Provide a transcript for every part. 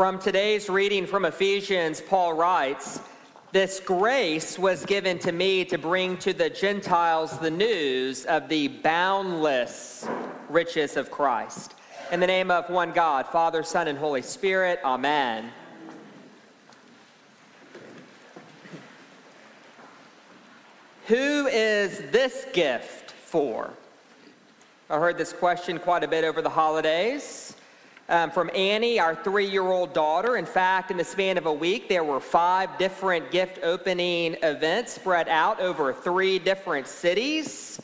From today's reading from Ephesians, Paul writes, This grace was given to me to bring to the Gentiles the news of the boundless riches of Christ. In the name of one God, Father, Son, and Holy Spirit, Amen. Who is this gift for? I heard this question quite a bit over the holidays um, from Annie, our three year old daughter. In fact, in the span of a week, there were five different gift opening events spread out over three different cities.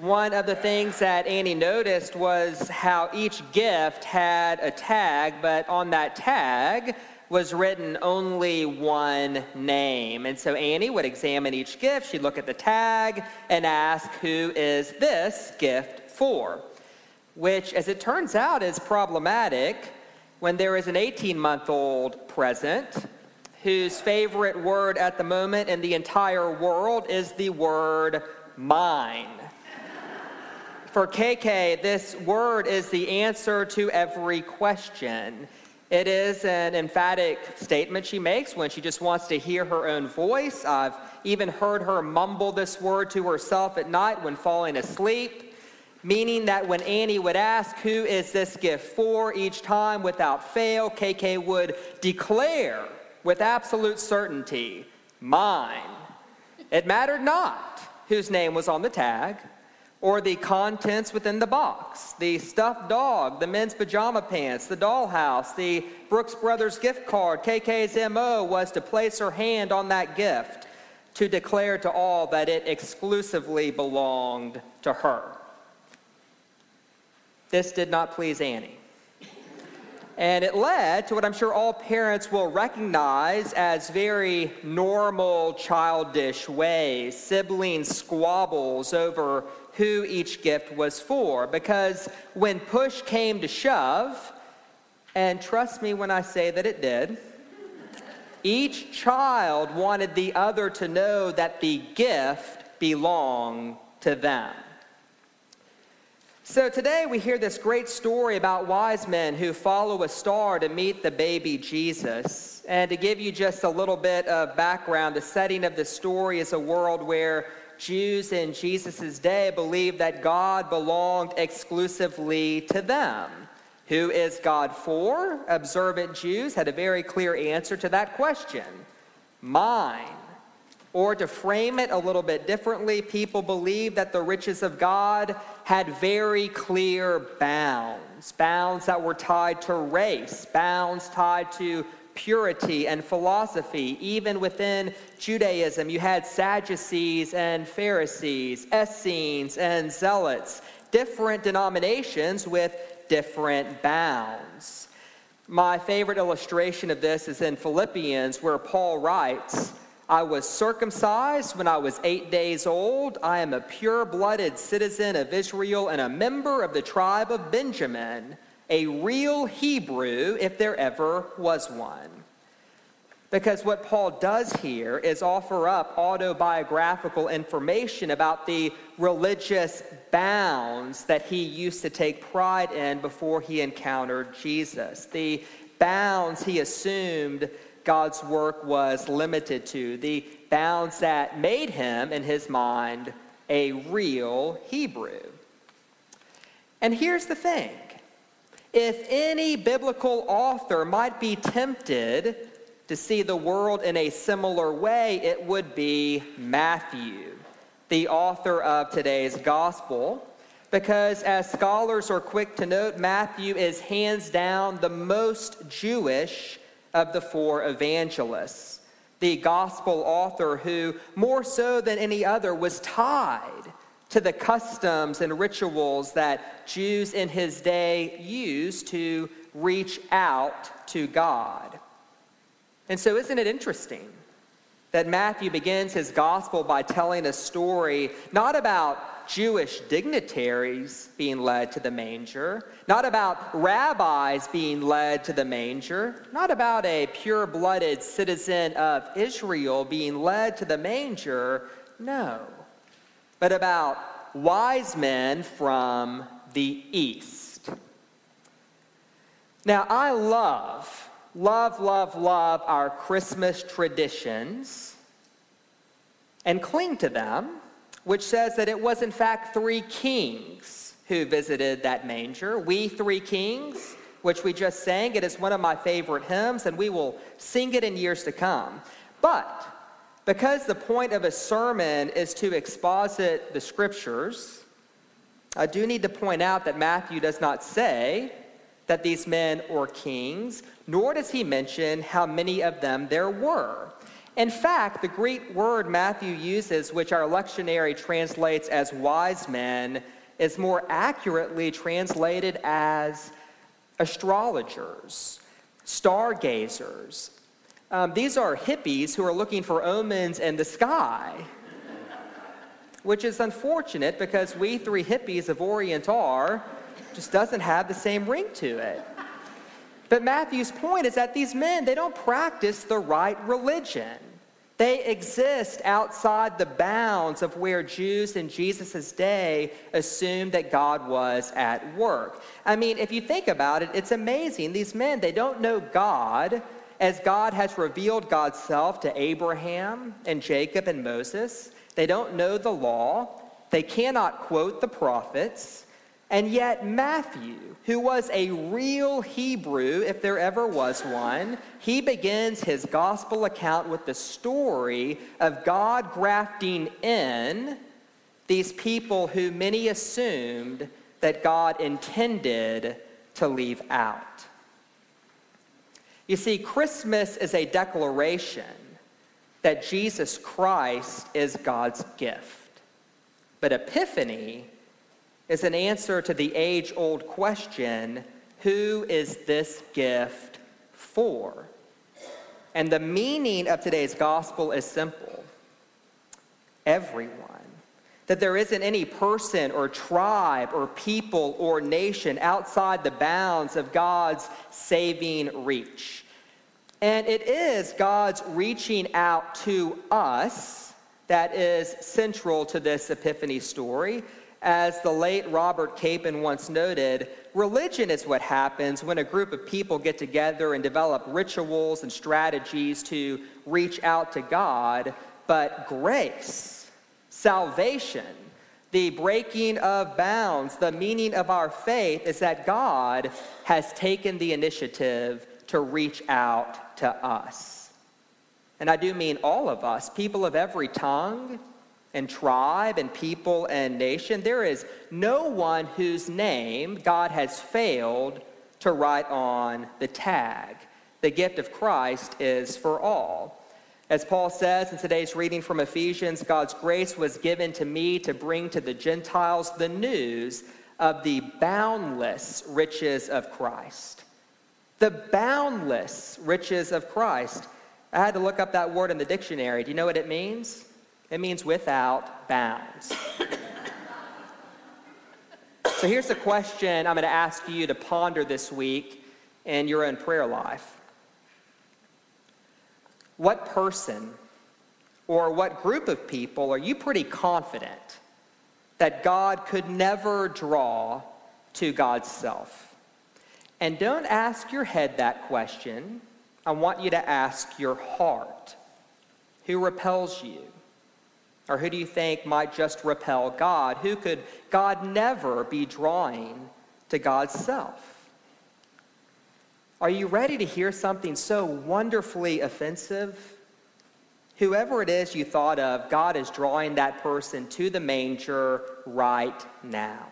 One of the things that Annie noticed was how each gift had a tag, but on that tag was written only one name. And so Annie would examine each gift, she'd look at the tag and ask, Who is this gift for? Which, as it turns out, is problematic when there is an 18 month old present whose favorite word at the moment in the entire world is the word mine. For KK, this word is the answer to every question. It is an emphatic statement she makes when she just wants to hear her own voice. I've even heard her mumble this word to herself at night when falling asleep meaning that when Annie would ask, Who is this gift for? each time without fail, KK would declare with absolute certainty, Mine. It mattered not whose name was on the tag or the contents within the box the stuffed dog, the men's pajama pants, the dollhouse, the Brooks Brothers gift card. KK's MO was to place her hand on that gift to declare to all that it exclusively belonged to her. This did not please Annie. And it led to what I'm sure all parents will recognize as very normal childish ways sibling squabbles over who each gift was for. Because when push came to shove, and trust me when I say that it did, each child wanted the other to know that the gift belonged to them. So today we hear this great story about wise men who follow a star to meet the baby Jesus. And to give you just a little bit of background, the setting of the story is a world where Jews in Jesus' day believed that God belonged exclusively to them. Who is God for? Observant Jews had a very clear answer to that question mine. Or to frame it a little bit differently, people believed that the riches of God had very clear bounds, bounds that were tied to race, bounds tied to purity and philosophy. Even within Judaism, you had Sadducees and Pharisees, Essenes and Zealots, different denominations with different bounds. My favorite illustration of this is in Philippians, where Paul writes, I was circumcised when I was eight days old. I am a pure blooded citizen of Israel and a member of the tribe of Benjamin, a real Hebrew if there ever was one. Because what Paul does here is offer up autobiographical information about the religious bounds that he used to take pride in before he encountered Jesus. The bounds he assumed God's work was limited to, the bounds that made him, in his mind, a real Hebrew. And here's the thing if any biblical author might be tempted to see the world in a similar way, it would be Matthew, the author of today's gospel. Because, as scholars are quick to note, Matthew is hands down the most Jewish of the four evangelists, the gospel author who, more so than any other, was tied to the customs and rituals that Jews in his day used to reach out to God. And so, isn't it interesting that Matthew begins his gospel by telling a story not about Jewish dignitaries being led to the manger, not about rabbis being led to the manger, not about a pure blooded citizen of Israel being led to the manger, no, but about wise men from the east. Now, I love love, love, love our Christmas traditions and cling to them, which says that it was in fact three kings who visited that manger. We three kings, which we just sang. It is one of my favorite hymns, and we will sing it in years to come. But because the point of a sermon is to exposit the scriptures, I do need to point out that Matthew does not say that these men were kings, nor does he mention how many of them there were. In fact, the Greek word Matthew uses, which our lectionary translates as wise men, is more accurately translated as astrologers, stargazers. Um, these are hippies who are looking for omens in the sky, which is unfortunate because we three hippies of Orient are just doesn't have the same ring to it. But Matthew's point is that these men, they don't practice the right religion. They exist outside the bounds of where Jews in Jesus' day assumed that God was at work. I mean, if you think about it, it's amazing. These men, they don't know God as God has revealed God's self to Abraham and Jacob and Moses. They don't know the law. They cannot quote the prophets. And yet, Matthew, who was a real Hebrew, if there ever was one, he begins his gospel account with the story of God grafting in these people who many assumed that God intended to leave out. You see, Christmas is a declaration that Jesus Christ is God's gift. But Epiphany is an answer to the age old question who is this gift for? And the meaning of today's gospel is simple everyone. That there isn't any person or tribe or people or nation outside the bounds of God's saving reach. And it is God's reaching out to us that is central to this Epiphany story. As the late Robert Capon once noted, religion is what happens when a group of people get together and develop rituals and strategies to reach out to God, but grace, salvation, the breaking of bounds, the meaning of our faith is that God has taken the initiative to reach out to us. And I do mean all of us, people of every tongue, and tribe and people and nation. There is no one whose name God has failed to write on the tag. The gift of Christ is for all. As Paul says in today's reading from Ephesians, God's grace was given to me to bring to the Gentiles the news of the boundless riches of Christ. The boundless riches of Christ. I had to look up that word in the dictionary. Do you know what it means? It means without bounds. so here's the question I'm going to ask you to ponder this week in your own prayer life. What person or what group of people are you pretty confident that God could never draw to God's self? And don't ask your head that question. I want you to ask your heart. Who repels you? Or who do you think might just repel God? Who could God never be drawing to God's self? Are you ready to hear something so wonderfully offensive? Whoever it is you thought of, God is drawing that person to the manger right now.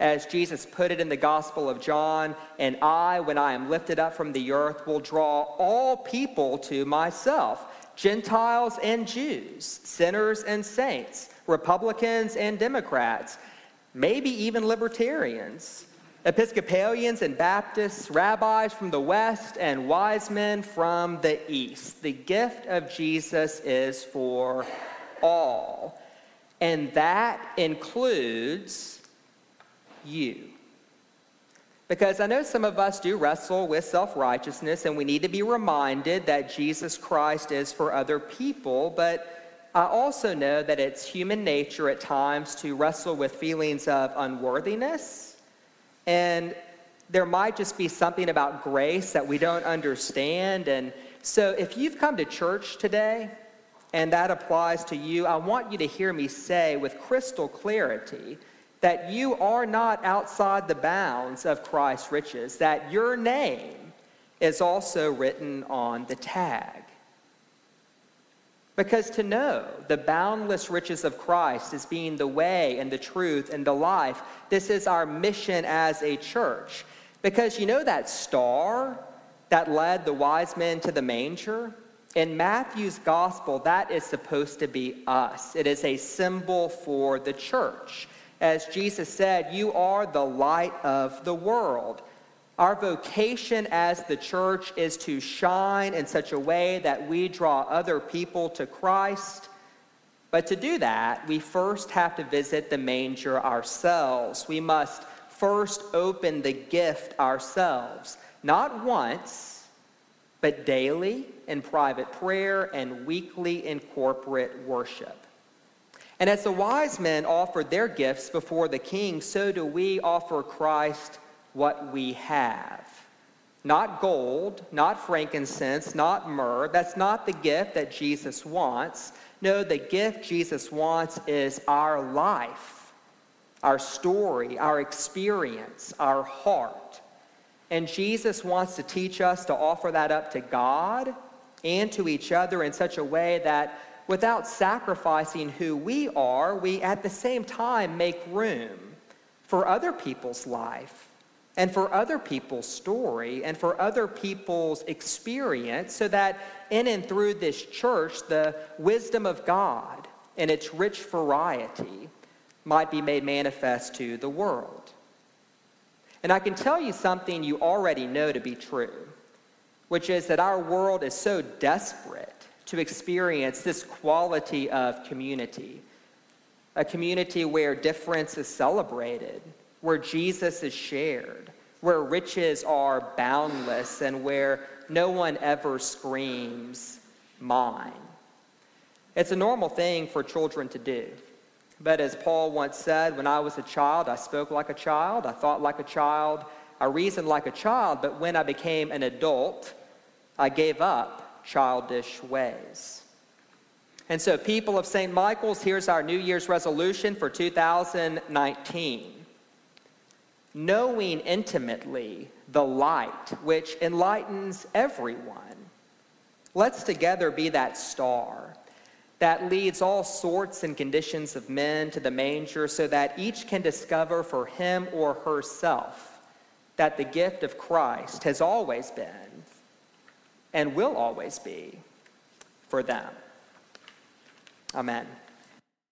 As Jesus put it in the Gospel of John, and I, when I am lifted up from the earth, will draw all people to myself. Gentiles and Jews, sinners and saints, Republicans and Democrats, maybe even libertarians. Episcopalians and Baptists, rabbis from the West, and wise men from the East. The gift of Jesus is for all. And that includes you. Because I know some of us do wrestle with self righteousness, and we need to be reminded that Jesus Christ is for other people. But I also know that it's human nature at times to wrestle with feelings of unworthiness. And there might just be something about grace that we don't understand. And so if you've come to church today, and that applies to you, I want you to hear me say with crystal clarity that you are not outside the bounds of Christ's riches, that your name is also written on the tag. Because to know the boundless riches of Christ as being the way and the truth and the life, this is our mission as a church. Because you know that star that led the wise men to the manger? In Matthew's gospel, that is supposed to be us. It is a symbol for the church. As Jesus said, you are the light of the world. Our vocation as the church is to shine in such a way that we draw other people to Christ. But to do that, we first have to visit the manger ourselves. We must first open the gift ourselves, not once, but daily in private prayer and weekly in corporate worship. And as the wise men offered their gifts before the king, so do we offer Christ what we have. Not gold, not frankincense, not myrrh. That's not the gift that Jesus wants. No, the gift Jesus wants is our life, our story, our experience, our heart. And Jesus wants to teach us to offer that up to God and to each other in such a way that without sacrificing who we are, we at the same time make room for other people's life and for other people's story and for other people's experience so that in and through this church, the wisdom of God and its rich variety might be made manifest to the world. And I can tell you something you already know to be true, which is that our world is so desperate to experience this quality of community. A community where difference is celebrated, where Jesus is shared, where riches are boundless, and where no one ever screams, mine. It's a normal thing for children to do. But as Paul once said, when I was a child, I spoke like a child, I thought like a child, I reasoned like a child, but when I became an adult, I gave up childish ways. And so, people of St. Michael's, here's our New Year's resolution for 2019 knowing intimately the light which enlightens everyone. Let's together be that star that leads all sorts and conditions of men to the manger so that each can discover for him or herself that the gift of Christ has always been and will always be for them. Amen.